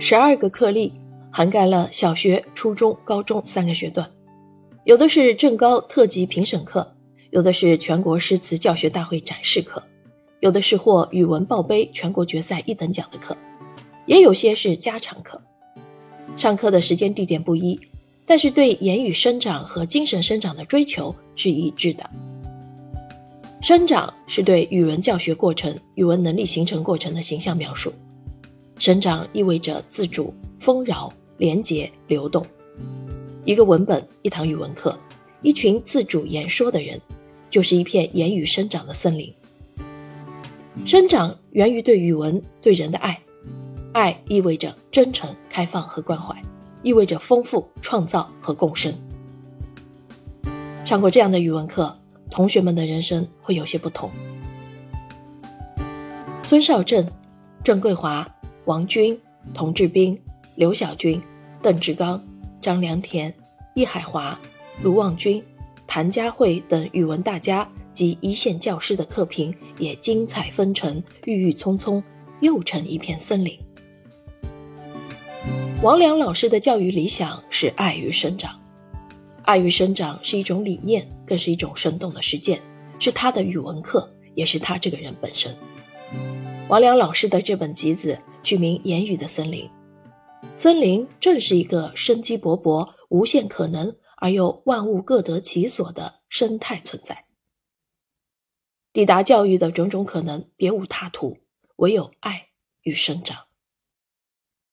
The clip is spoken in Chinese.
十二个课例，涵盖了小学、初中、高中三个学段，有的是正高特级评审课，有的是全国诗词教学大会展示课，有的是获语文报杯全国决赛一等奖的课，也有些是家常课。上课的时间地点不一，但是对言语生长和精神生长的追求是一致的。生长是对语文教学过程、语文能力形成过程的形象描述。生长意味着自主、丰饶、廉洁、流动。一个文本，一堂语文课，一群自主言说的人，就是一片言语生长的森林。生长源于对语文、对人的爱，爱意味着真诚、开放和关怀，意味着丰富、创造和共生。上过这样的语文课，同学们的人生会有些不同。孙少正、郑桂华。王军、童志斌、刘晓军、邓志刚、张良田、易海华、卢望军、谭佳慧等语文大家及一线教师的课评也精彩纷呈，郁郁葱葱，又成一片森林。王良老师的教育理想是爱与生长，爱与生长是一种理念，更是一种生动的实践，是他的语文课，也是他这个人本身。王良老师的这本集子取名《言语的森林》，森林正是一个生机勃勃、无限可能而又万物各得其所的生态存在。抵达教育的种种可能，别无他途，唯有爱与生长。